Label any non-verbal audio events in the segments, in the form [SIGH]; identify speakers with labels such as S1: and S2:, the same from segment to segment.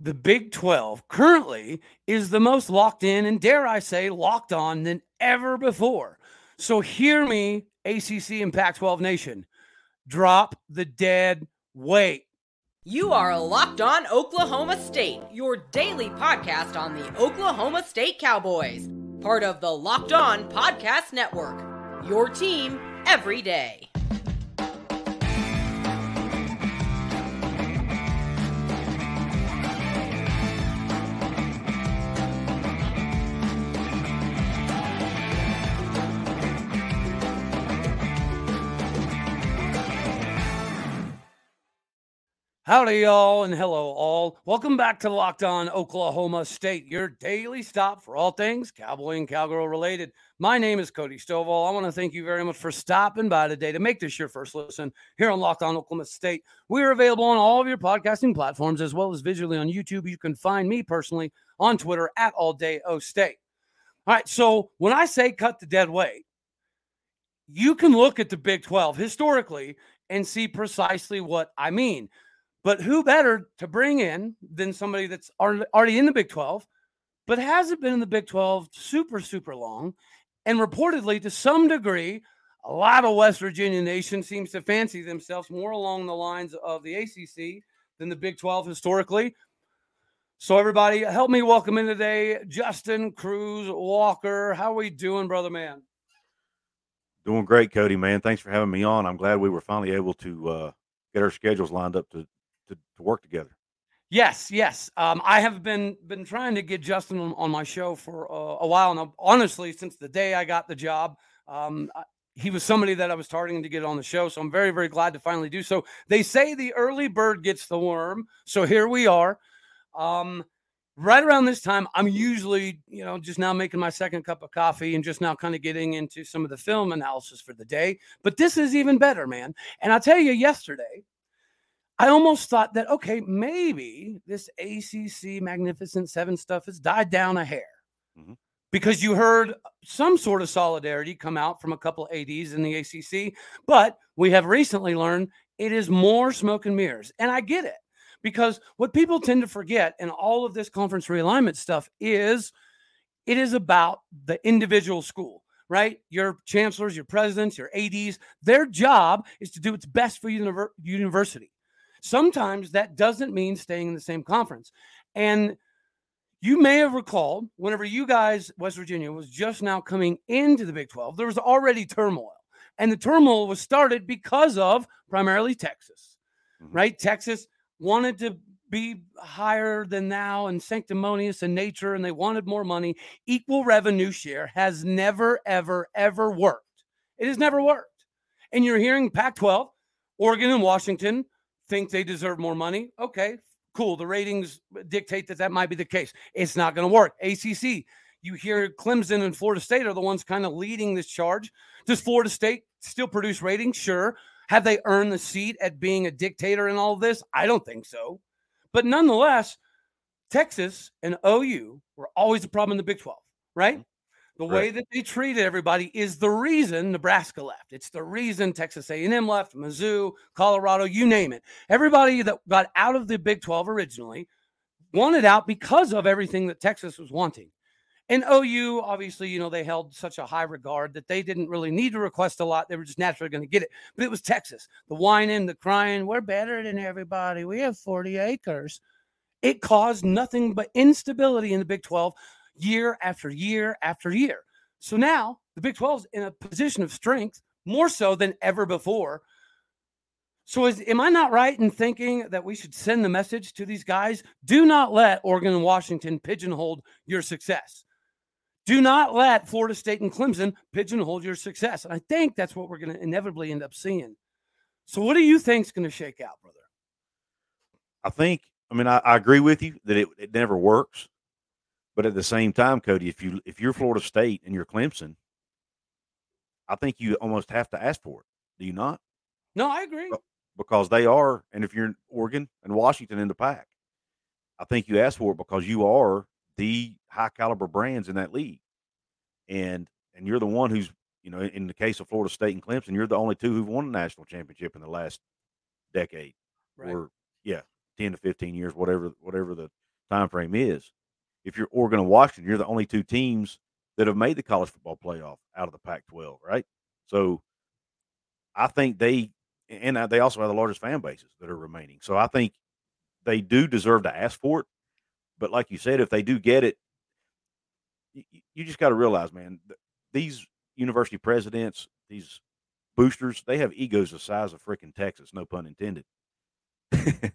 S1: the Big 12 currently is the most locked in and, dare I say, locked on than ever before. So, hear me, ACC and Pac 12 Nation. Drop the dead weight.
S2: You are locked on Oklahoma State, your daily podcast on the Oklahoma State Cowboys, part of the Locked On Podcast Network. Your team every day.
S1: Howdy, y'all, and hello, all. Welcome back to Locked On Oklahoma State, your daily stop for all things cowboy and cowgirl related. My name is Cody Stovall. I want to thank you very much for stopping by today to make this your first listen here on Locked On Oklahoma State. We are available on all of your podcasting platforms as well as visually on YouTube. You can find me personally on Twitter at All Day O State. All right, so when I say cut the dead weight, you can look at the Big 12 historically and see precisely what I mean. But who better to bring in than somebody that's already in the Big 12, but hasn't been in the Big 12 super, super long? And reportedly, to some degree, a lot of West Virginia nation seems to fancy themselves more along the lines of the ACC than the Big 12 historically. So, everybody, help me welcome in today Justin Couz Walker. How are we doing, brother man?
S3: Doing great, Cody, man. Thanks for having me on. I'm glad we were finally able to uh, get our schedules lined up to to, to work together.
S1: Yes, yes. Um, I have been been trying to get Justin on, on my show for uh, a while and Honestly, since the day I got the job, um, he was somebody that I was targeting to get on the show. So I'm very, very glad to finally do so. They say the early bird gets the worm. So here we are. Um, right around this time, I'm usually, you know, just now making my second cup of coffee and just now kind of getting into some of the film analysis for the day. But this is even better, man. And I'll tell you, yesterday, I almost thought that, okay, maybe this ACC Magnificent Seven stuff has died down a hair mm-hmm. because you heard some sort of solidarity come out from a couple ADs in the ACC. But we have recently learned it is more smoke and mirrors. And I get it because what people tend to forget in all of this conference realignment stuff is it is about the individual school right? Your chancellors, your presidents, your ADs, their job is to do what's best for univer- university. Sometimes that doesn't mean staying in the same conference. And you may have recalled whenever you guys, West Virginia, was just now coming into the Big 12, there was already turmoil. And the turmoil was started because of primarily Texas, mm-hmm. right? Texas wanted to be higher than thou and sanctimonious in nature, and they wanted more money. Equal revenue share has never, ever, ever worked. It has never worked. And you're hearing Pac 12, Oregon and Washington think they deserve more money. Okay, cool. The ratings dictate that that might be the case. It's not going to work. ACC, you hear Clemson and Florida State are the ones kind of leading this charge. Does Florida State still produce ratings? Sure. Have they earned the seat at being a dictator in all this? I don't think so. But nonetheless, Texas and OU were always a problem in the Big 12, right? The right. way that they treated everybody is the reason Nebraska left. It's the reason Texas A&M left, Mizzou, Colorado, you name it. Everybody that got out of the Big 12 originally wanted out because of everything that Texas was wanting. And OU, obviously, you know, they held such a high regard that they didn't really need to request a lot. They were just naturally going to get it. But it was Texas, the whining, the crying, we're better than everybody. We have 40 acres. It caused nothing but instability in the Big 12 year after year after year. So now the Big 12 is in a position of strength more so than ever before. So is am I not right in thinking that we should send the message to these guys? Do not let Oregon and Washington pigeonhole your success. Do not let Florida State and Clemson pigeonhole your success. And I think that's what we're going to inevitably end up seeing. So what do you think is going to shake out, brother?
S3: I think, I mean, I, I agree with you that it, it never works. But at the same time, Cody, if you if you're Florida State and you're Clemson, I think you almost have to ask for it. Do you not?
S1: No, I agree.
S3: Because they are, and if you're in Oregon and Washington in the Pac, I think you ask for it because you are the high caliber brands in that league, and and you're the one who's you know in the case of Florida State and Clemson, you're the only two who've won a national championship in the last decade, right. or yeah, ten to fifteen years, whatever whatever the time frame is. If you're Oregon and Washington, you're the only two teams that have made the college football playoff out of the Pac-12, right? So I think they and they also have the largest fan bases that are remaining. So I think they do deserve to ask for it. But like you said, if they do get it, you, you just got to realize, man, these university presidents, these boosters, they have egos the size of freaking Texas, no pun intended. [LAUGHS]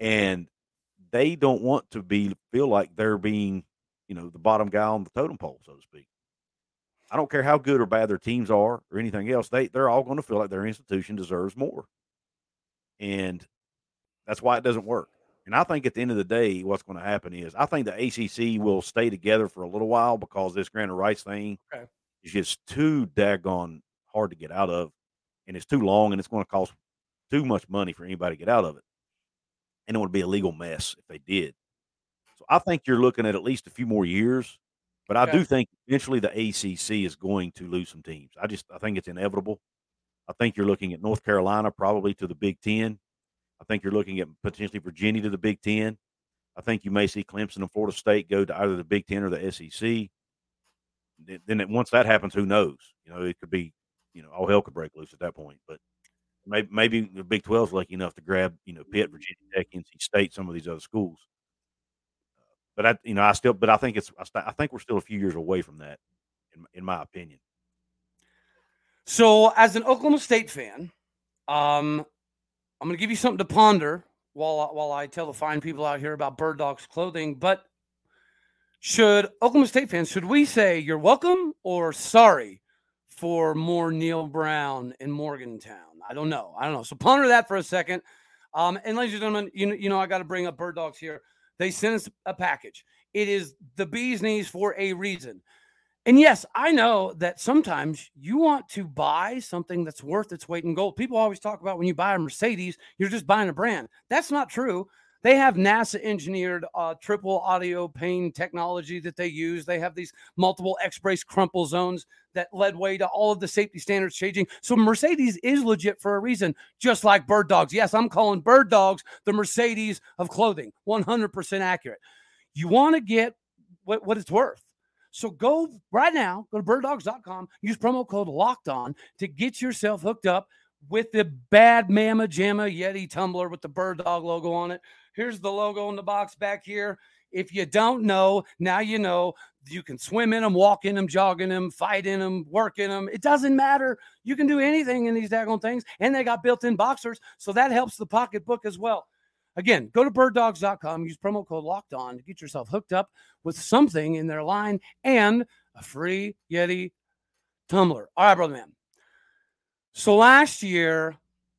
S3: and they don't want to be feel like they're being, you know, the bottom guy on the totem pole, so to speak. I don't care how good or bad their teams are or anything else. They they're all going to feel like their institution deserves more. And that's why it doesn't work. And I think at the end of the day, what's going to happen is I think the ACC will stay together for a little while because this grant of rights thing okay. is just too daggone hard to get out of, and it's too long, and it's going to cost too much money for anybody to get out of it, and it would be a legal mess if they did. So I think you're looking at at least a few more years, but okay. I do think eventually the ACC is going to lose some teams. I just I think it's inevitable. I think you're looking at North Carolina probably to the Big Ten I think you're looking at potentially Virginia to the Big Ten. I think you may see Clemson and Florida State go to either the Big Ten or the SEC. Then it, once that happens, who knows? You know, it could be, you know, all hell could break loose at that point. But maybe, maybe the Big 12 is lucky enough to grab, you know, Pitt, Virginia Tech, NC State, some of these other schools. But I, you know, I still, but I think it's, I think we're still a few years away from that, in, in my opinion.
S1: So, as an Oklahoma State fan, um, I'm going to give you something to ponder while while I tell the fine people out here about Birddogs clothing. But should Oklahoma State fans should we say you're welcome or sorry for more Neal Brown in Morgantown? I don't know. I don't know. So ponder that for a second. Um, and ladies and gentlemen, you you know I got to bring up Birddogs here. They sent us a package. It is the bee's knees for a reason. And yes, I know that sometimes you want to buy something that's worth its weight in gold. People always talk about when you buy a Mercedes, you're just buying a brand. That's not true. They have NASA engineered uh, triple audio pane technology that they use. They have these multiple X brace crumple zones that led way to all of the safety standards changing. So Mercedes is legit for a reason, just like Birddogs. Yes, I'm calling Birddogs the Mercedes of clothing, 100% accurate. You want to get what, what it's worth. So go right now, go to birddogs.com, use promo code locked on to get yourself hooked up with the bad mama jamma Yeti tumbler with the bird dog logo on it. Here's the logo in the box back here. If you don't know, now you know you can swim in them, walk in them, jog in them, fight in them, work in them. It doesn't matter. You can do anything in these daggone things. And they got built in boxers. So that helps the pocketbook as well. Again, go to birddogs.com, use promo code locked on to get yourself hooked up with something in their line and a free Yeti tumbler. All right, brother man. So last year,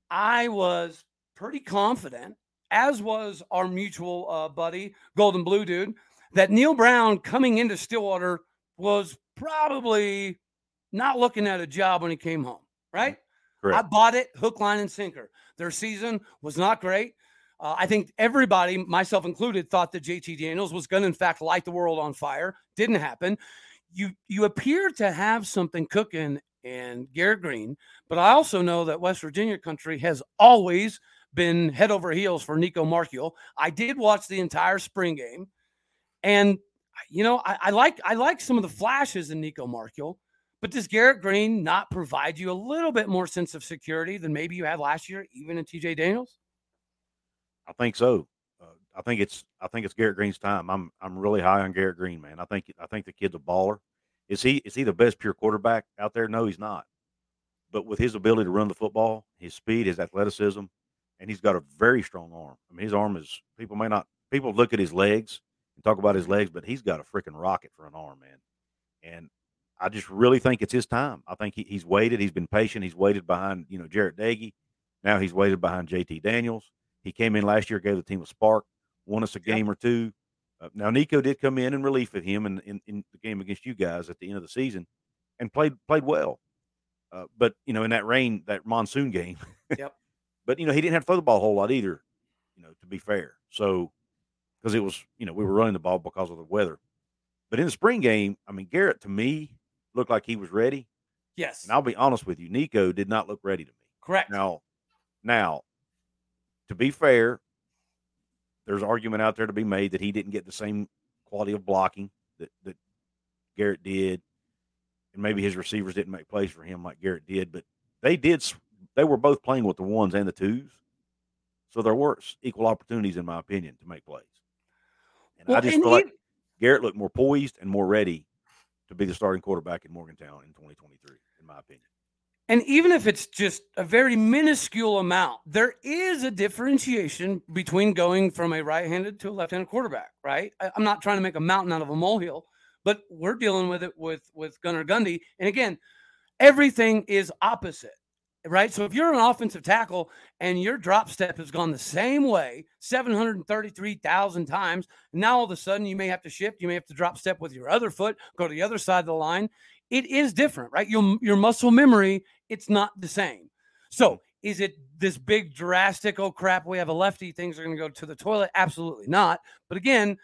S1: I was pretty confident, as was our mutual uh, buddy, Golden Blue Dude, that Neal Brown coming into Stillwater was probably not looking at a job when he came home, right? Correct. I bought it hook, line, and sinker. Their season was not great. Uh, I think everybody, myself included, thought that JT Daniels was going to, in fact, light the world on fire. Didn't happen. You you appear to have something cooking in Garrett Greene, but I also know that West Virginia country has always been head over heels for Nico Marchiol. I did watch the entire spring game, and you know I, I like I like some of the flashes in Nico Marchiol. But does Garrett Greene not provide you a little bit more sense of security than maybe you had last year, even in TJ Daniels?
S3: I think so. Uh, I think it's I think it's Garrett Greene's time. I'm I'm really high on Garrett Greene, man. I think I think the kid's a baller. Is he is he the best pure quarterback out there? No, he's not. But with his ability to run the football, his speed, his athleticism, and he's got a very strong arm. I mean, his arm is people may not people look at his legs and talk about his legs, but he's got a freaking rocket for an arm, man. And I just really think it's his time. I think he, he's waited. He's been patient. He's waited behind, you know, Jarret Doege. Now he's waited behind JT Daniels. He came in last year, gave the team a spark, won us a game or two. Uh, now Nico did come in in relief of him in, in, in, the game against you guys at the end of the season, and played played well. Uh, but you know, in that rain, that monsoon game, [LAUGHS]
S1: yep.
S3: But you know, he didn't have to throw the ball a whole lot either. You know, to be fair, so because it was you know we were running the ball because of the weather. But in the spring game, I mean, Garrett to me looked like he was ready.
S1: Yes.
S3: And I'll be honest with you, Nico did not look ready to me.
S1: Correct.
S3: Now, now to be fair, there's argument out there to be made that he didn't get the same quality of blocking that, that Garrett did, and maybe his receivers didn't make plays for him like Garrett did, but they did. They were both playing with the ones and the twos, so there were equal opportunities, in my opinion, to make plays. And well, I just feel like Garrett looked more poised and more ready to be the starting quarterback in Morgantown in 2023, in my opinion.
S1: And even if it's just a very minuscule amount, there is a differentiation between going from a right handed to a left handed quarterback, right? I, am not trying to make a mountain out of a molehill, but we're dealing with it with, with Gunnar Gundy. And again, everything is opposite, right? So if you're an offensive tackle and your drop step has gone the same way 733,000 times, now all of a sudden you may have to shift, you may have to drop step with your other foot, go to the other side of the line it is different, right? Your your muscle memory, it's not the same. So mm. is it this big drastic? Oh crap, we have a lefty. Things are going to go to the toilet. Absolutely not. But again,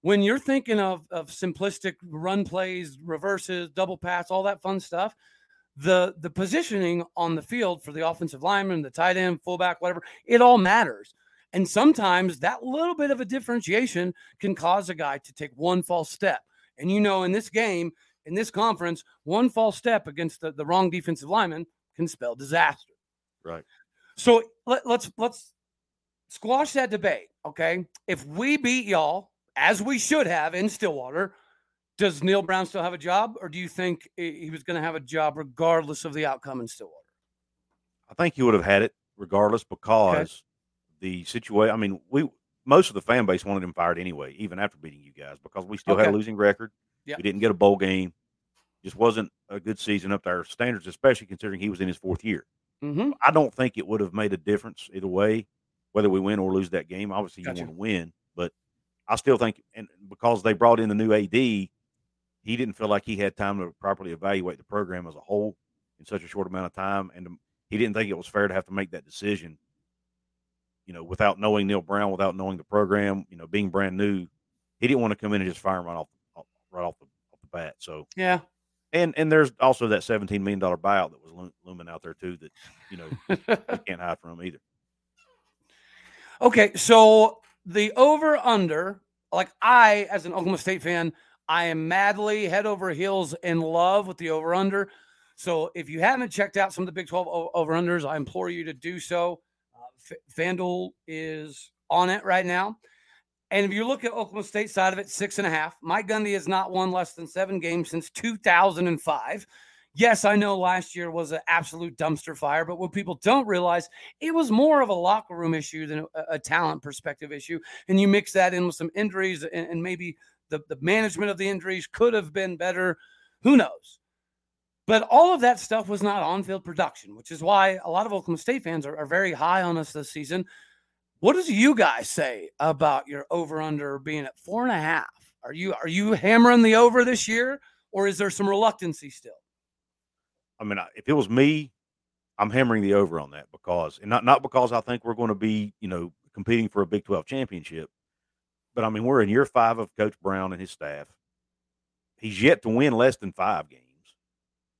S1: when you're thinking of of simplistic run plays, reverses, double pass, all that fun stuff, the the positioning on the field for the offensive lineman, the tight end, fullback, whatever, it all matters. And sometimes that little bit of a differentiation can cause a guy to take one false step. And you know, in this game, in this conference, one false step against the, the wrong defensive lineman can spell disaster.
S3: Right.
S1: So let, let's let's squash that debate. Okay. If we beat y'all as we should have in Stillwater, does Neal Brown still have a job, or do you think he was going to have a job regardless of the outcome in Stillwater?
S3: I think he would have had it regardless because okay. the situation. I mean, we most of the fan base wanted him fired anyway, even after beating you guys, because we still okay. had a losing record. Yep. We didn't get a bowl game. Just wasn't a good season up there standards, especially considering he was in his fourth year.
S1: Mm-hmm.
S3: I don't think it would have made a difference either way, whether we win or lose that game. Obviously, gotcha. you want to win, but I still think, and because they brought in the new AD, he didn't feel like he had time to properly evaluate the program as a whole in such a short amount of time, and um, he didn't think it was fair to have to make that decision. You know, without knowing Neal Brown, without knowing the program, you know, being brand new, he didn't want to come in and just fire him right off right off the off the bat. So
S1: yeah,
S3: and and there's also that seventeen million dollar buyout that was looming out there too that you know you [LAUGHS] can't hide from either.
S1: Okay, so the over under, like I as an Oklahoma State fan, I am madly head over heels in love with the over under. So if you haven't checked out some of the Big 12 over unders, I implore you to do so. Uh, FanDuel is on it right now. And if you look at Oklahoma State side of it, six and a half. Mike Gundy has not won less than seven games since 2005. Yes, I know last year was an absolute dumpster fire, but what people don't realize, it was more of a locker room issue than a, a talent perspective issue. And you mix that in with some injuries and, and maybe the, the management of the injuries could have been better. Who knows? But all of that stuff was not on field production, which is why a lot of Oklahoma State fans are, are very high on us this season what does you guys say about your over under being at four and a half? Are you are you hammering the over this year, or is there some reluctancy still?
S3: I mean, if it was me, I'm hammering the over on that because, and not not because I think we're going to be, you know, competing for a Big 12 championship, but I mean, we're in year five of Coach Brown and his staff. He's yet to win less than five games,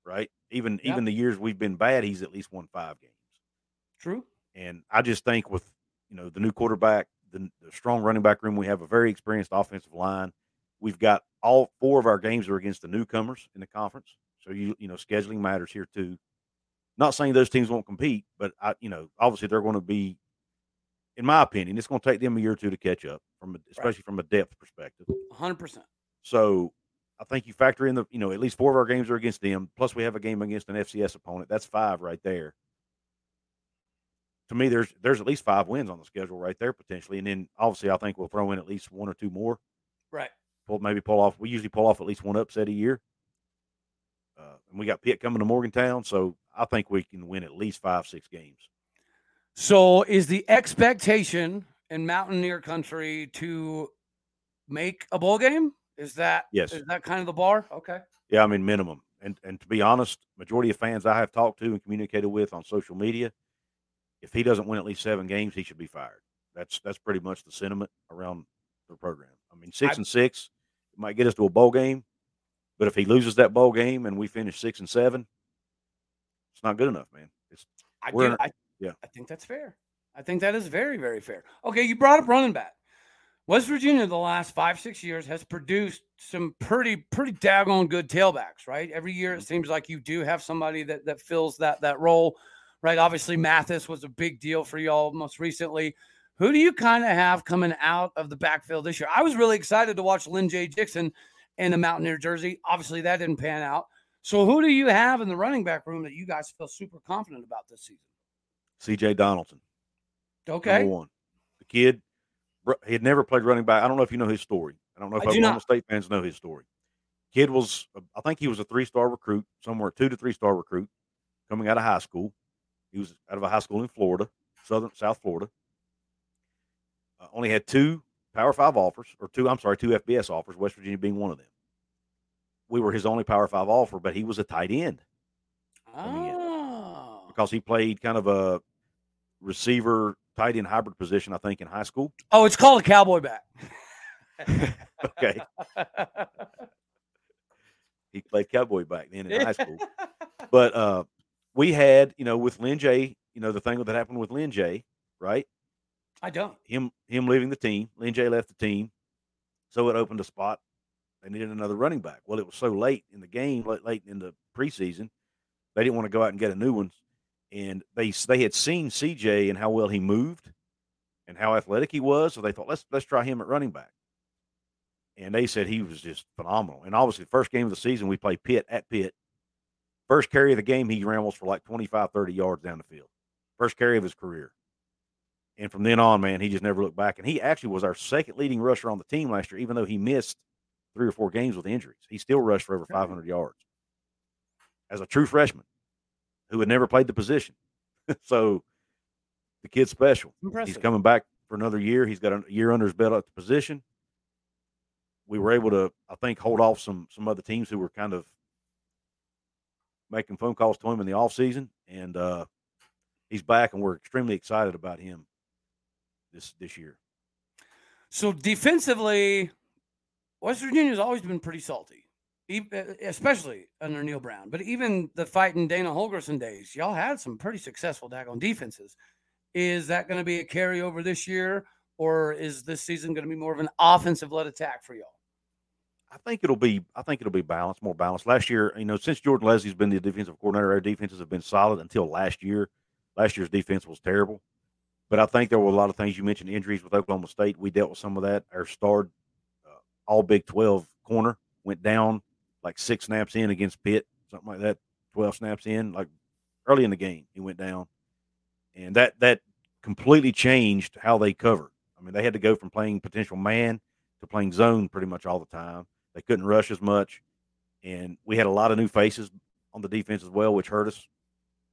S3: right? Even yep. even the years we've been bad, he's at least won five games.
S1: True.
S3: And I just think with you know, the new quarterback, the, the strong running back room. We have a very experienced offensive line. We've got all four of our games are against the newcomers in the conference. So you you know scheduling matters here too. Not saying those teams won't compete, but I you know obviously they're going to be, in my opinion, it's going to take them a year or two to catch up from a, especially right. from a depth perspective.
S1: Hundred percent.
S3: So I think you factor in the you know at least four of our games are against them. Plus we have a game against an FCS opponent. That's five right there to me, there's there's at least five wins on the schedule right there potentially, and then obviously I think we'll throw in at least one or two more.
S1: Right.
S3: Pull maybe pull off. We usually pull off at least one upset a year. Uh, and we got Pitt coming to Morgantown, so I think we can win at least five six games.
S1: So is the expectation in Mountaineer Country to make a bowl game? Is that
S3: yes?
S1: Is that kind of the bar? Okay.
S3: Yeah, I mean minimum. And and to be honest, majority of fans I have talked to and communicated with on social media, if he doesn't win at least seven games, he should be fired. That's that's pretty much the sentiment around the program. I mean, six I, and six might get us to a bowl game, but if he loses that bowl game and we finish six and seven, it's not good enough, man. It's
S1: I, do, I yeah, I think that's fair. I think that is very very fair. Okay, you brought up running back. West Virginia, the last five, six years, has produced some pretty, pretty daggone good tailbacks, right? Every year it
S3: Mhm.
S1: seems like you do have somebody that that fills that that role, right? Obviously, Mathis was a big deal for y'all most recently. Who do you kind of have coming out of the backfield this year? I was really excited to watch Lyn-J Dixon in the Mountaineer jersey. Obviously, that didn't pan out. So, who do you have in the running back room that you guys feel super confident about this season?
S3: C.J. Donaldson,
S1: Okay.
S3: number one. The kid, he had never played running back. I don't know if you know his story. I don't know if
S1: I
S3: Oklahoma
S1: not.
S3: State fans know his story. Kid was, I think he was a three star recruit, somewhere two to three star recruit, coming out of high school. He was out of a high school in Florida, southern South Florida. Uh, only had two Power Five offers, or two. I'm sorry, two FBS offers. West Virginia being one of them. We were his only Power Five offer, but he was a tight end.
S1: Oh.
S3: because he played kind of a receiver tight end hybrid position, I think, in high school.
S1: Oh, it's called a cowboy back. [LAUGHS]
S3: Okay. He played cowboy back then in high school. [LAUGHS] But uh, we had, you know, with Lyn-J, you know, the thing that happened with Lyn-J, right?
S1: I don't.
S3: Him him leaving the team. Lyn-J left the team. So it opened a spot. They needed another running back. Well, it was so late in the game, late, late in the preseason, they didn't want to go out and get a new one. And they they had seen CJ and how well he moved and how athletic he was. So they thought, let's let's try him at running back. And they said he was just phenomenal. And obviously, the first game of the season, we play Pitt at Pitt. First carry of the game, he rambles for like 25, 30 yards down the field. First carry of his career. And from then on, man, he just never looked back. And he actually was our second leading rusher on the team last year, even though he missed three or four games with injuries. He still rushed for over 500 yards as a true freshman who had never played the position. [LAUGHS] so the kid's special.
S1: Impressive.
S3: He's coming back for another year. He's got a year under his belt at the position. We were able to, I think, hold off some some other teams who were kind of making phone calls to him in the offseason. And uh, he's back, and we're extremely excited about him this this year.
S1: So defensively, West Virginia's always been pretty salty, especially under Neal Brown. But even the fighting Dana Holgorsen days, y'all had some pretty successful daggone defenses. Is that going to be a carryover this year, or is this season going to be more of an offensive-led attack for y'all?
S3: I think it'll be I think it'll be balanced, more balanced. Last year, you know, since Jordan Lesley's been the defensive coordinator, our defenses have been solid until last year. Last year's defense was terrible. But I think there were a lot of things you mentioned injuries with Oklahoma State. We dealt with some of that. Our starred uh, all Big 12 corner went down like six snaps in against Pitt, something like that, 12 snaps in, like early in the game, he went down. And that that completely changed how they covered. I mean, they had to go from playing potential man to playing zone pretty much all the time. They couldn't rush as much, and we had a lot of new faces on the defense as well, which hurt us.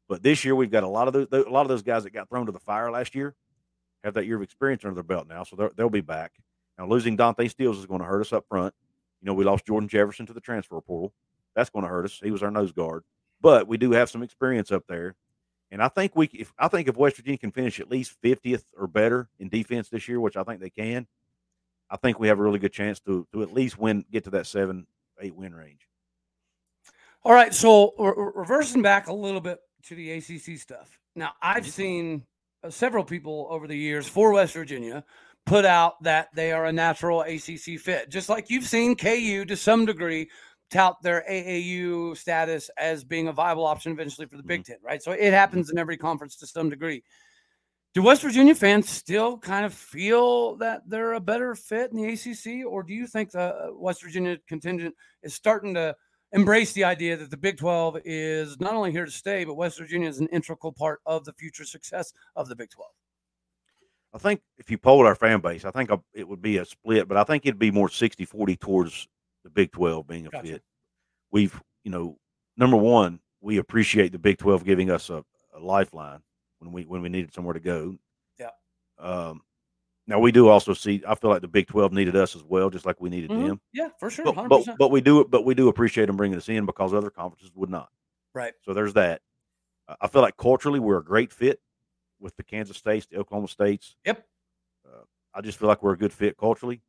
S3: But this year, we've got a lot of those, a lot of those guys that got thrown to the fire last year have that year of experience under their belt now, so they'll be back. Now, losing Dante Stills is going to hurt us up front. You know, we lost Jordan Jefferson to the transfer portal. That's going to hurt us. He was our nose guard, but we do have some experience up there. And I think we, if I think if West Virginia can finish at least 50th or better in defense this year, which I think they can, I think we have a really good chance to to at least win, get to that seven, eight win range.
S1: All right, so re- re- reversing back a little bit to the ACC stuff. Now, I've
S3: Mhm.
S1: seen uh, several people over the years for West Virginia put out that they are a natural ACC fit, just like you've seen KU to some degree tout their AAU status as being a viable option eventually for the Big Ten, right? So it happens in every conference to some degree. Do West Virginia fans still kind of feel that they're a better fit in the ACC, or do you think the uh, West Virginia contingent is starting to embrace the idea that the Big 12 is not only here to stay, but West Virginia is an integral part of the future success of the Big 12?
S3: I think if you polled our fan base, I think it would be a split, but I think it'd be more 60 40 towards the Big 12 being a
S1: Gotcha.
S3: fit. We've, you know, number one, we appreciate the Big 12 giving us a, a lifeline when we when we needed somewhere to go.
S1: Yeah.
S3: Um, now we do also see. I feel like the Big 12 needed us as well, just like we needed
S1: Mhm.
S3: them.
S1: Yeah, for sure.
S3: But,
S1: 100%.
S3: but but we do but we do appreciate them bringing us in because other conferences would not.
S1: right.
S3: So there's that. I feel like culturally we're a great fit with the Kansas States, the Oklahoma States.
S1: Yep.
S3: Uh, I just feel like we're a good fit culturally,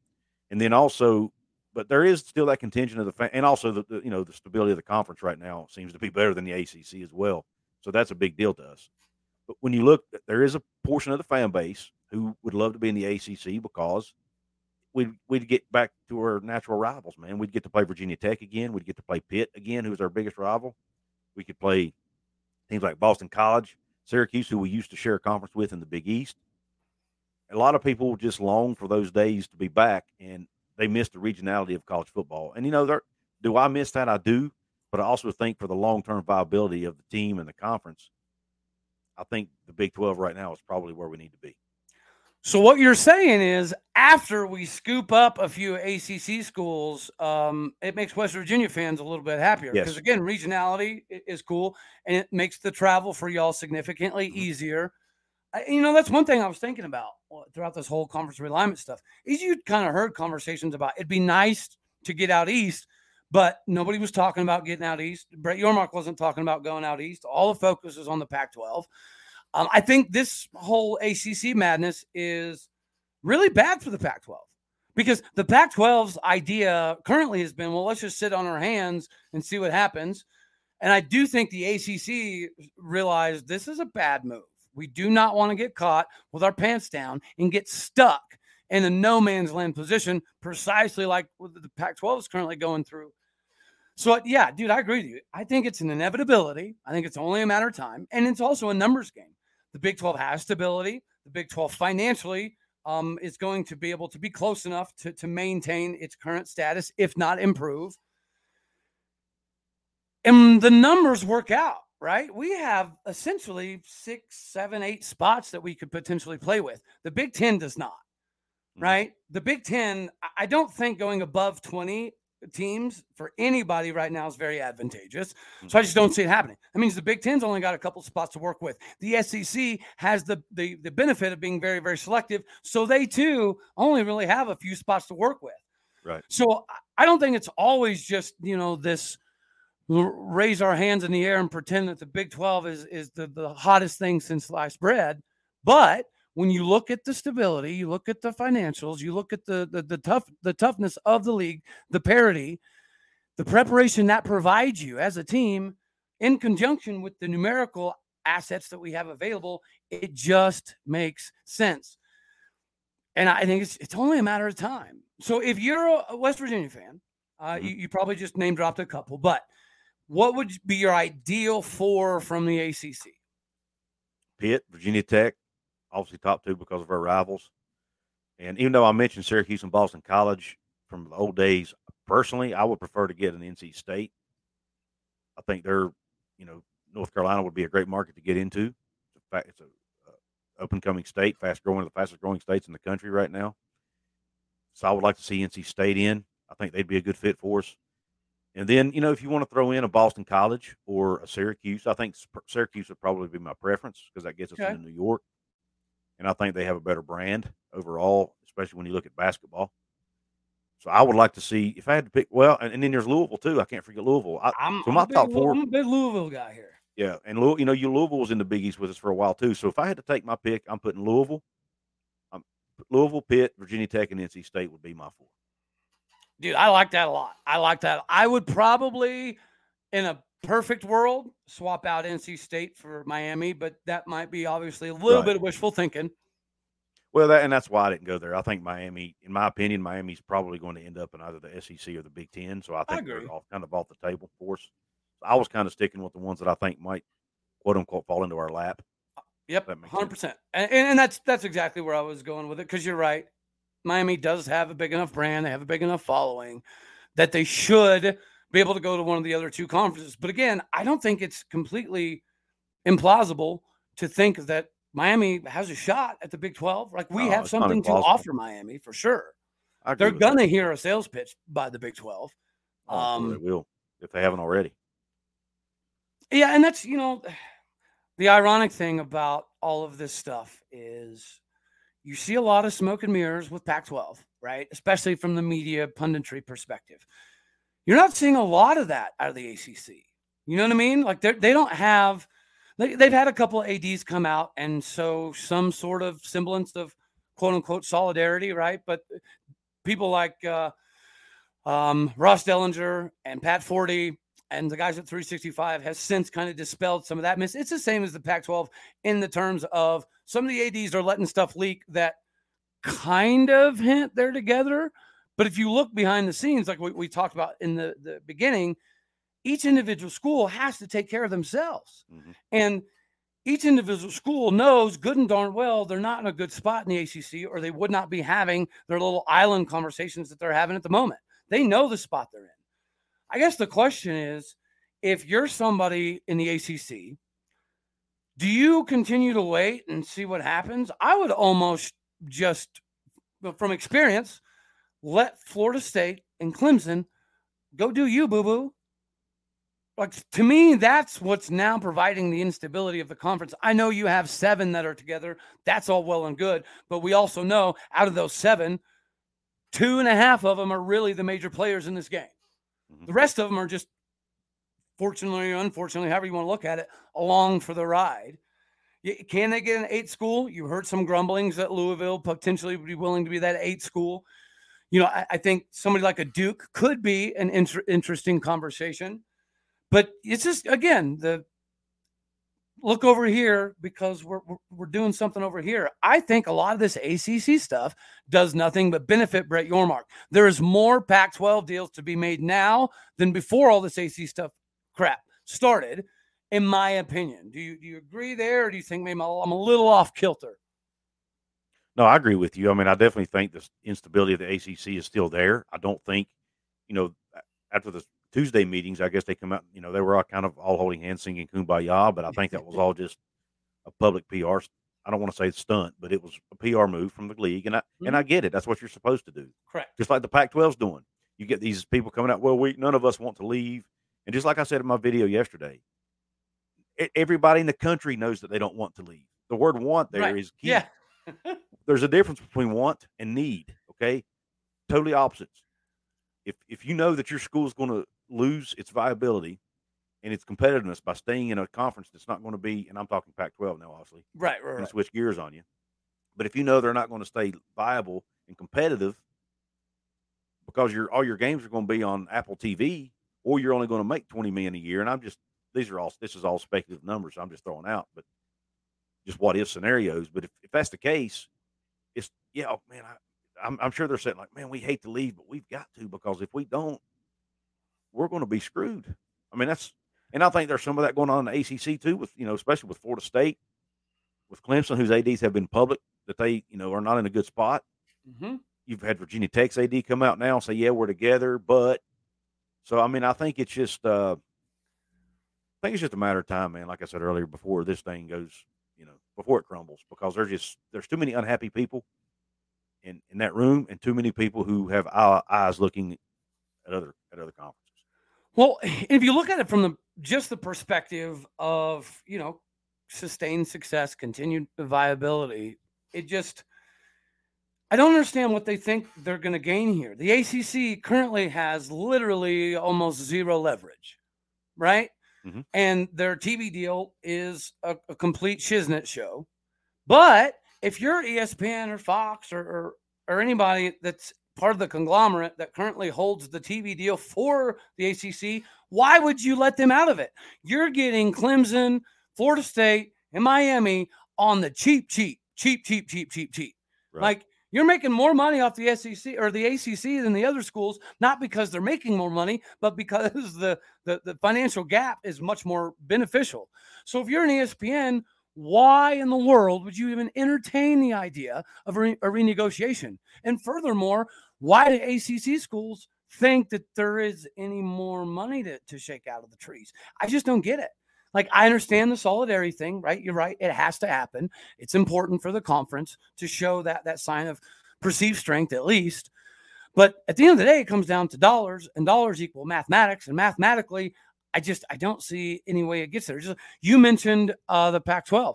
S3: and then also, but there is still that contingent of the fan, and also the, the you know the stability of the conference right now seems to be better than the ACC as well. So that's a big deal to us. But when you look, there is a portion of the fan base who would love to be in the ACC because we'd we'd get back to our natural rivals, man. We'd get to play Virginia Tech again. We'd get to play Pitt again, who's our biggest rival. We could play teams like Boston College, Syracuse, who we used to share a conference with in the Big East. A lot of people just long for those days to be back, and they miss the regionality of college football. And you know, do I miss that? I do, but I also think for the long term viability of the team and the conference, I think the Big Twelve right now is probably where we need to be.
S1: So what you're saying is, after we scoop up a few ACC schools, um, it makes West Virginia fans a little bit happier because
S3: Yes.
S1: again, regionality is cool, and it makes the travel for y'all significantly
S3: Mhm.
S1: easier. I, you know, that's one thing I was thinking about uh, throughout this whole conference realignment stuff. Is you kind of heard conversations about it'd be nice to get out east, but nobody was talking about getting out east. Brett Yormark wasn't talking about going out east. All the focus is on the Pac-12. Um, I think this whole ACC madness is really bad for the Pac 12 because the Pac 12's idea currently has been well, let's just sit on our hands and see what happens. And I do think the ACC realized this is a bad move. We do not want to get caught with our pants down and get stuck in a no man's land position, precisely like the Pac 12 is currently going through. So, yeah, dude, I agree with you. I think it's an inevitability. I think it's only a matter of time. And it's also a numbers game. The Big 12 has stability. The Big 12 financially um, is going to be able to be close enough to, to maintain its current status, if not improve. And the numbers work out, right? We have essentially six, seven, eight spots that we could potentially play with. The Big 10 does not,
S3: Mhm.
S1: right? The Big 10, I- I don't think going above 20 teams for anybody right now is very advantageous. So I just mm-hmm. don't see it happening. That means the Big Ten's only got a couple spots to work with. The SEC has the, the the benefit of being very very selective, so they too only really have a few spots to work with.
S3: Right.
S1: So I- don't think it's always just you know this raise our hands in the air and pretend that the Big Twelve is is the the hottest thing since sliced bread, but when you look at the stability, you look at the financials, you look at the the, the tough the toughness of the league, the parity, the preparation that provides you as a team in conjunction with the numerical assets that we have available, it just makes sense. And I think it's it's only a matter of time. So if you're a- West Virginia fan, uh,
S3: Mhm.
S1: you, you probably just name dropped a couple, but what would be your ideal four from the ACC?
S3: Pitt, Virginia Tech, obviously top two because of our rivals. And even though I mentioned Syracuse and Boston College from the old days, personally, I would prefer to get an NC State. I think they're, you know, North Carolina would be a great market to get into. It's a, a uh, up and coming state, fast growing, the fastest growing states in the country right now. So I would like to see NC State in. I think they'd be a good fit for us. And then, you know, if you want to throw in a Boston College or a Syracuse, I think Syracuse would probably be my preference because that gets us
S1: Okay.
S3: into New York. And I think they have a better brand overall, especially when you look at basketball. So I would like to see if I had to pick. Well, and, and then there's Louisville too. I can't forget Louisville. I,
S1: I'm,
S3: So my
S1: a big
S3: top four-
S1: I'm a big Louisville guy here.
S3: yeah, and Louis, you know, you Louisville was in the Big East with us for a while too. So if I had to take my pick, I'm putting Louisville. I'm Louisville, Pitt, Virginia Tech, and NC State would be my four.
S1: Dude, I like that a lot. I like that. I would probably, in a perfect world, swap out NC State for Miami, but that might be obviously a little
S3: Right.
S1: bit of wishful thinking.
S3: Well, that and that's why I didn't go there. I think Miami, in my opinion, Miami's probably going to end up in either the SEC or the Big Ten. So I think
S1: agree.
S3: they're off, kind of off the table for us. So I was kind of sticking with the ones that I think might, quote unquote, fall into our lap.
S1: Uh, yep,
S3: That
S1: hundred percent, and, and and that's that's exactly where I was going with it. Because you're right, Miami does have a big enough brand, they have a big enough following that they should be able to go to one of the other two conferences. But again, I don't think it's completely implausible to think that Miami has a shot at the Big Twelve. Like we
S3: No,
S1: have something to offer Miami for sure. They're gonna hear a sales pitch by the Big Twelve.
S3: Oh,
S1: um,
S3: they will if they haven't already.
S1: Yeah, and that's you know, [SIGHS] the ironic thing about all of this stuff is you see a lot of smoke and mirrors with Pac-12, right? Especially from the media punditry perspective. You're not seeing a lot of that out of the ACC. You know what I mean? Like they don't have they, they've had a couple of ads come out and so some sort of semblance of quote unquote solidarity, right? But people like uh, um, Ross Dellenger and Pat Forde and the guys at 365 has since kind of dispelled some of that miss. It's the same as the Pac 12 in the terms of some of the ADs are letting stuff leak that kind of hint they're together. But if you look behind the scenes, like we, we talked about in the, the beginning, each individual school has to take care of themselves.
S3: Mhm.
S1: And each individual school knows good and darn well they're not in a good spot in the ACC or they would not be having their little island conversations that they're having at the moment. They know the spot they're in. I guess the question is if you're somebody in the ACC, do you continue to wait and see what happens? I would almost just, from experience, let Florida State and Clemson go do you, boo boo. Like to me, that's what's now providing the instability of the conference. I know you have seven that are together. That's all well and good. But we also know out of those seven, two and a half of them are really the major players in this game.
S3: Mhm.
S1: The rest of them are just, fortunately or unfortunately, however you want to look at it, along for the ride. Can they get an eight school? You heard some grumblings that Louisville potentially would be willing to be that eight school. You know, I, I think somebody like a Duke could be an inter- interesting conversation, but it's just again the look over here because we're, we're we're doing something over here. I think a lot of this ACC stuff does nothing but benefit Brett Yormark. There is more Pac-12 deals to be made now than before all this AC stuff crap started, in my opinion. Do you do you agree there, or do you think maybe I'm a little off kilter?
S3: No, I agree with you. I mean, I definitely think the instability of the ACC is still there. I don't think, you know, after the Tuesday meetings, I guess they come out, you know, they were all kind of all holding hands singing kumbaya, but I think that was all just a public PR. I don't want to say stunt, but it was a PR move from the league. And I, and I mm-hmm. get it. That's what you're supposed to do.
S1: Correct.
S3: Just like the Pac 12's doing. You get these people coming out, well, we, none of us want to leave. And just like I said in my video yesterday, everybody in the country knows that they don't want to leave. The word want there is
S1: Right.
S3: key
S1: Yeah.
S3: There's a difference between want and need. Okay, totally opposites. If if you know that your school is going to lose its viability and its competitiveness by staying in a conference that's not going to be, and I'm talking Pac-12 now, obviously,
S1: Right. Right.
S3: and
S1: right.
S3: switch gears on you. But if you know they're not going to stay viable and competitive because your all your games are going to be on Apple TV, or you're only going to make 20 million a year, and I'm just these are all this is all speculative numbers I'm just throwing out, but just what if scenarios. But if, if that's the case, it's yeah, oh, man, I, I'm I'm sure they're saying like, man, we hate to leave, but we've got to because if we don't, we're going to be screwed. I mean, that's and I think there's some of that going on in the ACC too, with you know, especially with Florida State, with Clemson, whose ads have been public that they you know are not in a good spot.
S1: hmm
S3: You've had Virginia Tech's AD come out now and say, yeah, we're together, but so I mean, I think it's just uh I think it's just a matter of time, man. Like I said earlier, before this thing goes, you know, before it crumbles, because there's just there's too many unhappy people in in that room, and too many people who have eye- eyes looking at other at other conferences.
S1: Well, [SIGHS] if you look at it from the just the perspective of you know sustained success, continued viability, it just I don't understand what they think they're going to gain here. The ACC currently has literally almost zero leverage, right?
S3: Mhm.
S1: And their TV deal is a, a complete shiznit show. But if you're ESPN or Fox or, or or anybody that's part of the conglomerate that currently holds the TV deal for the ACC, why would you let them out of it? You're getting Clemson, Florida State, and Miami on the cheap, cheap, cheap, cheap, cheap, cheap, cheap.
S3: Right.
S1: Like you're making more money off the SEC or the ACC than the other schools, not because they're making more money, but because [LAUGHS] the the, the financial gap is much more beneficial. So if you're an ESPN, why in the world would you even entertain the idea of a, re- a renegotiation? And furthermore, why do ACC schools think that there is any more money to, to shake out of the trees? I just don't get it. Like, I understand the solidarity thing, right? You're right. It has to happen. It's important for the conference to show that that sign of perceived strength, at least. But at the end of the day, it comes down to dollars, and dollars equal mathematics. And mathematically, I just I don't see any way it gets there. Just you mentioned uh, the Pac-12,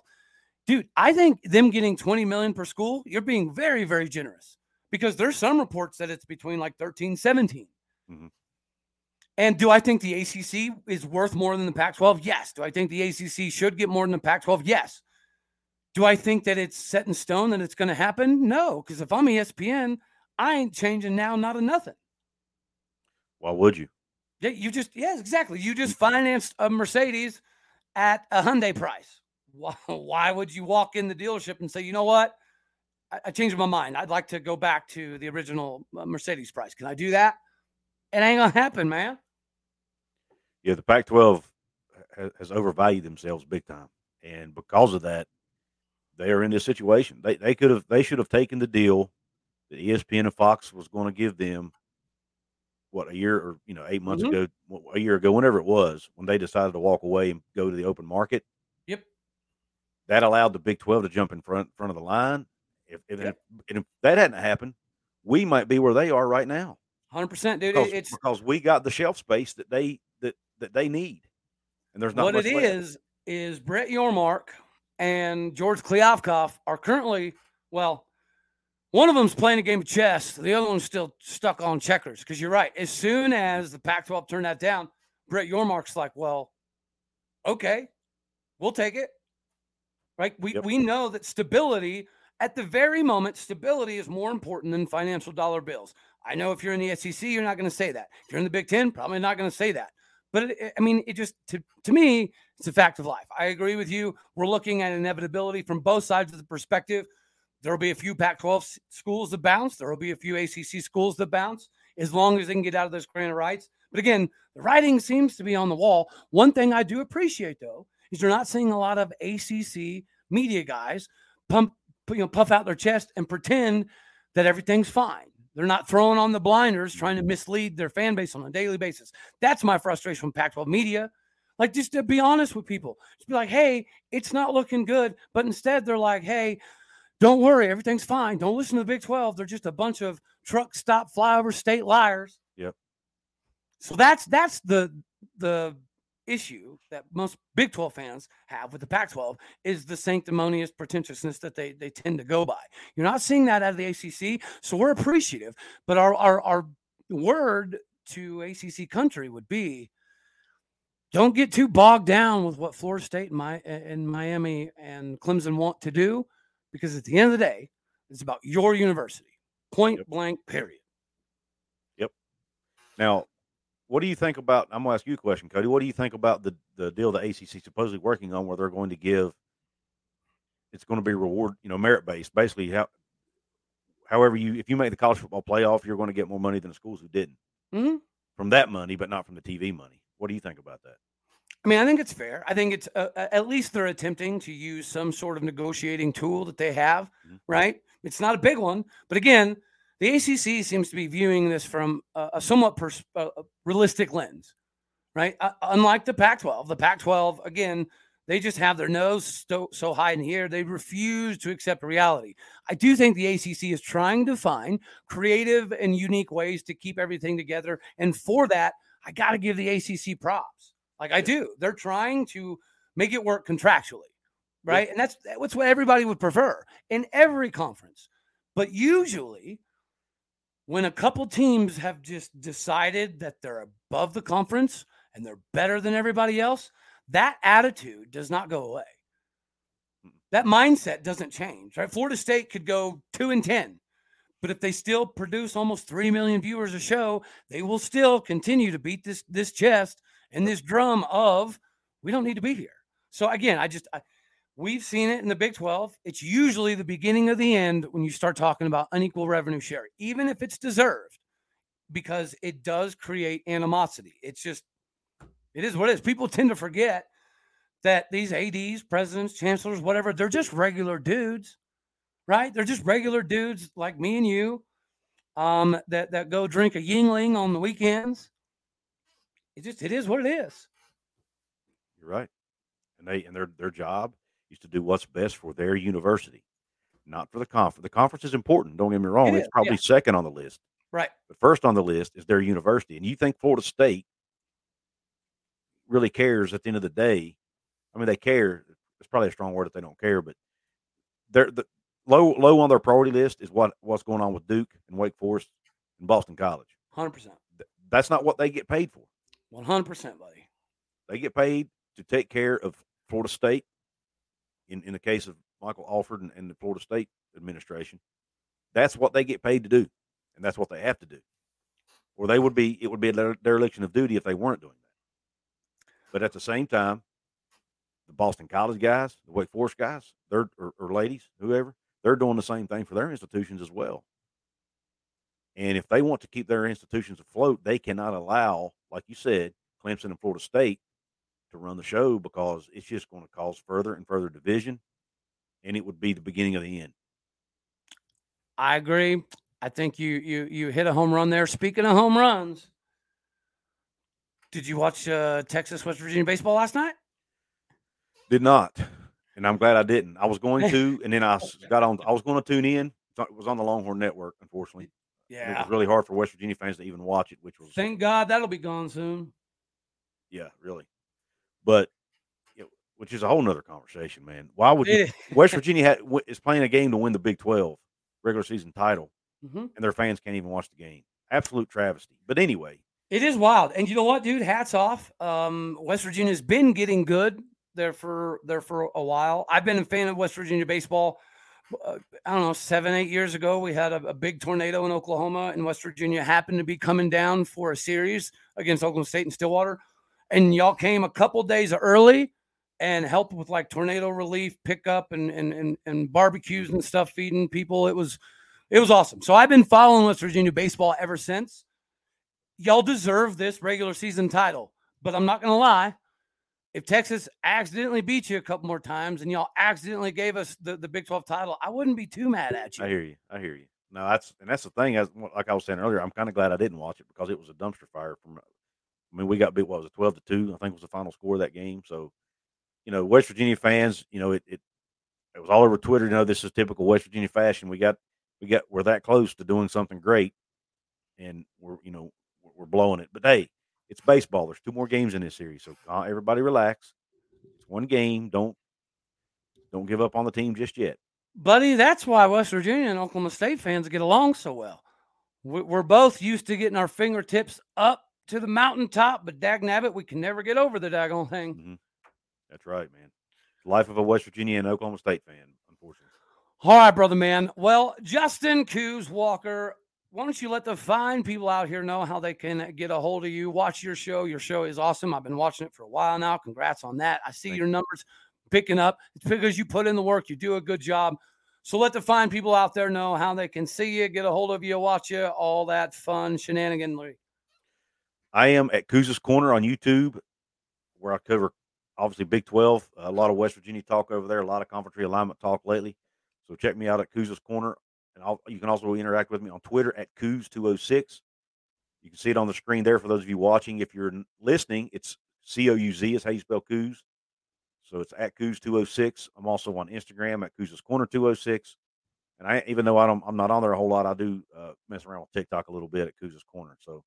S1: dude. I think them getting 20 million per school, you're being very very generous because there's some reports that it's between like 13, 17.
S3: Mhm.
S1: And do I think the ACC is worth more than the Pac-12? Yes. Do I think the ACC should get more than the Pac-12? Yes. Do I think that it's set in stone that it's going to happen? No, because if I'm ESPN, I ain't changing now, not a nothing.
S3: Why would you?
S1: Yeah, you just yes, exactly. You just financed a Mercedes at a Hyundai price. Why, why would you walk in the dealership and say, you know what? I, I changed my mind. I'd like to go back to the original uh, Mercedes price. Can I do that? It ain't gonna happen, man.
S3: Yeah, the Pac-12 has, has overvalued themselves big time, and because of that, they are in this situation. They they could have they should have taken the deal that ESPN and Fox was going to give them. What a year or you know eight months
S1: Mhm.
S3: ago, a year ago, whenever it was, when they decided to walk away and go to the open market.
S1: Yep.
S3: That allowed the Big Twelve to jump in front front of the line. If if,
S1: Yep.
S3: if that hadn't happened, we might be where they are right now
S1: Hundred percent, dude.
S3: because,
S1: It's
S3: because we got the shelf space that they that that they need, and there's not
S1: what it
S3: left.
S1: is is Brett Yormark and George Kliavkoff are currently well. One of them's playing a game of chess. The other one's still stuck on checkers. Because you're right. As soon as the Pac-12 turned that down, Brett Yormark's like, "Well, okay, we'll take it." Right? We
S3: Yep.
S1: we know that stability at the very moment, stability is more important than financial dollar bills. I know if you're in the SEC, you're not going to say that. If you're in the Big Ten, probably not going to say that. But it, I mean, it just to to me, it's a fact of life. I agree with you. We're looking at inevitability from both sides of the perspective. There will be a few Pac 12 schools that bounce. There will be a few ACC schools that bounce, as long as they can get out of those grant rights. But again, the writing seems to be on the wall. One thing I do appreciate though is you're not seeing a lot of ACC media guys pump, you know, puff out their chest and pretend that everything's fine. They're not throwing on the blinders, trying to mislead their fan base on a daily basis. That's my frustration with Pac-12 media. Like, just to be honest with people, just be like, "Hey, it's not looking good," but instead they're like, "Hey, don't worry, everything's fine. Don't listen to the Big 12. They're just a bunch of truck stop flyover state liars."
S3: Yep.
S1: So that's that's the the issue that most Big 12 fans have with the Pac 12 is the sanctimonious pretentiousness that they they tend to go by. You're not seeing that out of the ACC, so we're appreciative. But our our, our word to ACC country would be don't get too bogged down with what Florida State and, my, and Miami and Clemson want to do, because at the end of the day, it's about your university. Point
S3: Yep.
S1: blank, period. Yep.
S3: Now, what do you think about? I'm going to ask you a question, Cody. What do you think about the the deal the ACC supposedly working on, where they're going to give? It's going to be reward, you know, merit based. Basically, how, however you, if you make the college football playoff, you're going to get more money than the schools who didn't
S1: Mhm.
S3: from that money, but not from the TV money. What do you think about that?
S1: I mean, I think it's fair. I think it's uh, at least they're attempting to use some sort of negotiating tool that they have,
S3: Mhm.
S1: right? It's not a big one, but again, the ACC seems to be viewing this from a, a somewhat pers- uh, realistic lens, right? Uh, unlike the Pac-12, the Pac-12 again, they just have their nose so, so high in here. They refuse to accept reality. I do think the ACC is trying to find creative and unique ways to keep everything together, and for that, I got to give the ACC props. Like I do. They're trying to make it work contractually. Right. And that's that's what everybody would prefer in every conference. But usually when a couple teams have just decided that they're above the conference and they're better than everybody else, that attitude does not go away. That mindset doesn't change. Right. Florida State could go two and ten. But if they still produce almost three million viewers a show, they will still continue to beat this this chest and this drum of we don't need to be here. So again, I just I, we've seen it in the Big 12. It's usually the beginning of the end when you start talking about unequal revenue share, even if it's deserved, because it does create animosity. It's just it is what it is. People tend to forget that these ads, presidents, chancellors, whatever, they're just regular dudes, right? They're just regular dudes like me and you, um, that that go drink a Yuengling on the weekends. It just it is what it is.
S3: You're right, and they and their their job is to do what's best for their university, not for the conference. The conference is important. Don't get me wrong;
S1: It
S3: it's
S1: is,
S3: probably
S1: yeah.
S3: second on the list.
S1: Right.
S3: But first on the list is their university. And you think Florida State really cares at the end of the day? I mean, they care. It's probably a strong word if they don't care, but they're the low low on their priority list is what what's going on with Duke and Wake Forest and Boston College.
S1: 100%.
S3: That's not what they get paid for.
S1: 100%, buddy.
S3: They get paid to take care of Florida State. In in the case of Michael Alford and, and the Florida State administration, that's what they get paid to do, and that's what they have to do. Or they would be it would be a dereliction of duty if they weren't doing that. But at the same time, the Boston College guys, the Wake Forest guys, they're or, or ladies, whoever, they're doing the same thing for their institutions as well. And if they want to keep their institutions afloat, they cannot allow, like you said, Clemson and Florida State to run the show because it's just going to cause further and further division, and it would be the beginning of the end.
S1: I agree. I think you you you hit a home run there. Speaking of home runs, did you watch uh, Texas West Virginia baseball last night?
S3: Did not, and I'm glad I didn't. I was going [LAUGHS] to, and then I got on. I was going to tune in. It was on the Longhorn Network, unfortunately.
S1: Yeah,
S3: it was really hard for West Virginia fans to even watch it, which was
S1: thank God that'll be gone soon.
S3: Yeah, really. But you know, which is a whole nother conversation, man. Why would you, [LAUGHS] West [LAUGHS] Virginia had, is playing a game to win the Big Twelve regular season title, mm-hmm. and their fans can't even watch the game? Absolute travesty. But anyway,
S1: it is wild. And you know what, dude? Hats off. Um, West Virginia's been getting good there for there for a while. I've been a fan of West Virginia baseball. Uh, I don't know, seven, eight years ago, we had a, a, big tornado in Oklahoma, and West Virginia happened to be coming down for a series against Oklahoma State and Stillwater and y'all came a couple days early and helped with like tornado relief pickup and, and and and barbecues and stuff feeding people. It was it was awesome. So i've been following west virginia baseball ever since. Y'all deserve this regular season title but i'm not gonna lie. If texas accidentally beat you a couple more times and y'all accidentally gave us the, the big 12 title i wouldn't be too mad at you.
S3: I hear you. I hear you. No that's and that's the thing as like i was saying earlier i'm kind of glad i didn't watch it because it was a dumpster fire from I mean, we got beat. What was it, twelve to two? I think was the final score of that game. So, you know, West Virginia fans, you know, it it, it was all over Twitter. You know, this is typical West Virginia fashion. We got we got we're that close to doing something great, and we're you know we're blowing it. But hey, it's baseball. There's two more games in this series, so uh, everybody relax. It's one game. Don't don't give up on the team just yet,
S1: buddy. That's why West Virginia and Oklahoma State fans get along so well. We're both used to getting our fingertips up to the mountaintop, but dag nabbit, we can never get over the daggone thing.
S3: Mm-hmm. That's right, man. Life of a West Virginia and Oklahoma State fan, unfortunately.
S1: All right, brother, man. Well, Justin Couz Walker, why don't you let the fine people out here know how they can get a hold of you, watch your show. Your show is awesome. I've been watching it for a while now. Congrats on that. I see Thank your you. numbers picking up. It's because you put in the work. You do a good job. So let the fine people out there know how they can see you, get a hold of you, watch you, all that fun shenaniganry.
S3: I am at Couz's Corner on YouTube, where I cover obviously Big 12, a lot of West Virginia talk over there, a lot of conference realignment talk lately. So check me out at Couz's Corner. And I'll, you can also interact with me on Twitter at Couz206. You can see it on the screen there for those of you watching. If you're listening, it's C O U Z is how you spell. So it's at Couz206. I'm also on Instagram at Couz's Corner 206. And I, even though I don't, I'm not on there a whole lot, I do uh, mess around with TikTok a little bit at Couz's Corner. So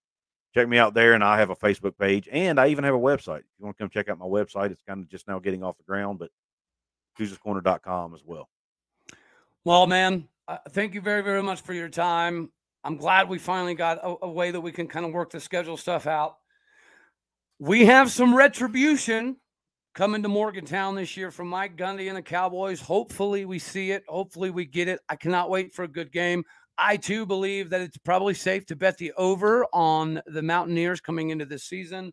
S3: check me out there. And I have a Facebook page and I even have a website. If you want to come check out my website, it's kind of just now getting off the ground, but Couz'sCorner.com as well.
S1: Well, man, uh, thank you very, very much for your time. I'm glad we finally got a, a way that we can kind of work the schedule stuff out. We have some retribution coming to Morgantown this year from Mike Gundy and the Cowboys. Hopefully, we see it. Hopefully, we get it. I cannot wait for a good game. I too believe that it's probably safe to bet the over on the Mountaineers coming into this season.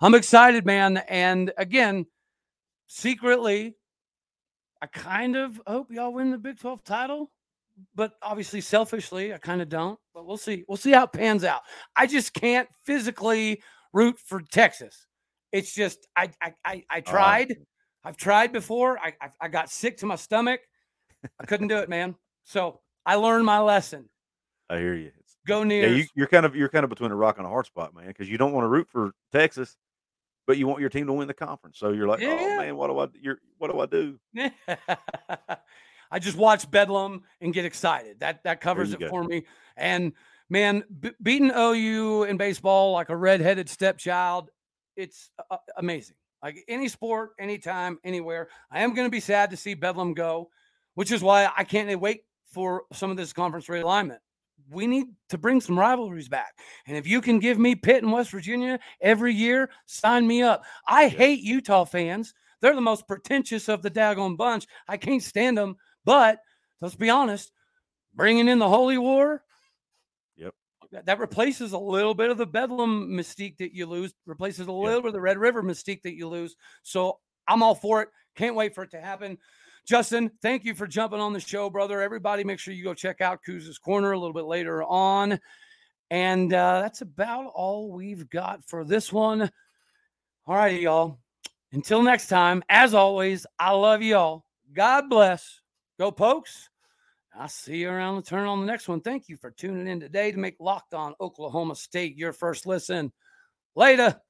S1: I'm excited, man. And again, secretly, I kind of hope y'all win the Big 12 title, but obviously, selfishly, I kind of don't. But we'll see. We'll see how it pans out. I just can't physically root for Texas. It's just I I I, I tried. Uh, I've tried before. I, I I got sick to my stomach. I couldn't do it, man. So I learned my lesson.
S3: I hear you.
S1: It's, Go near.
S3: Yeah, you, are kind of you're kind of between a rock and a hard spot, man, because you don't want to root for Texas, but you want your team to win the conference. So you're like, oh, yeah. oh man, what do I? You're what do I do? [LAUGHS]
S1: I just watch Bedlam and get excited. That that covers it go. for me. And man, b- beating OU in baseball like a redheaded stepchild, it's uh, amazing. Like any sport, anytime, anywhere. I am going to be sad to see Bedlam go, which is why I can't wait for some of this conference realignment. We need to bring some rivalries back. And if you can give me Pitt and West Virginia every year, sign me up. I hate Utah fans. They're the most pretentious of the daggone bunch. I can't stand them. But let's be honest, bringing in the Holy War,
S3: yep,
S1: that, that replaces a little bit of the Bedlam mystique that you lose, replaces a little yep. bit of the Red River mystique that you lose. So I'm all for it. Can't wait for it to happen. Justin, thank you for jumping on the show, brother. Everybody, make sure you go check out Couz's Corner a little bit later on. And uh, that's about all we've got for this one. All righty, y'all. Until next time, as always, I love you all. God bless. Go, Pokes. I'll see you around the turn on the next one. Thank you for tuning in today to make Locked On Oklahoma State your first listen. Later.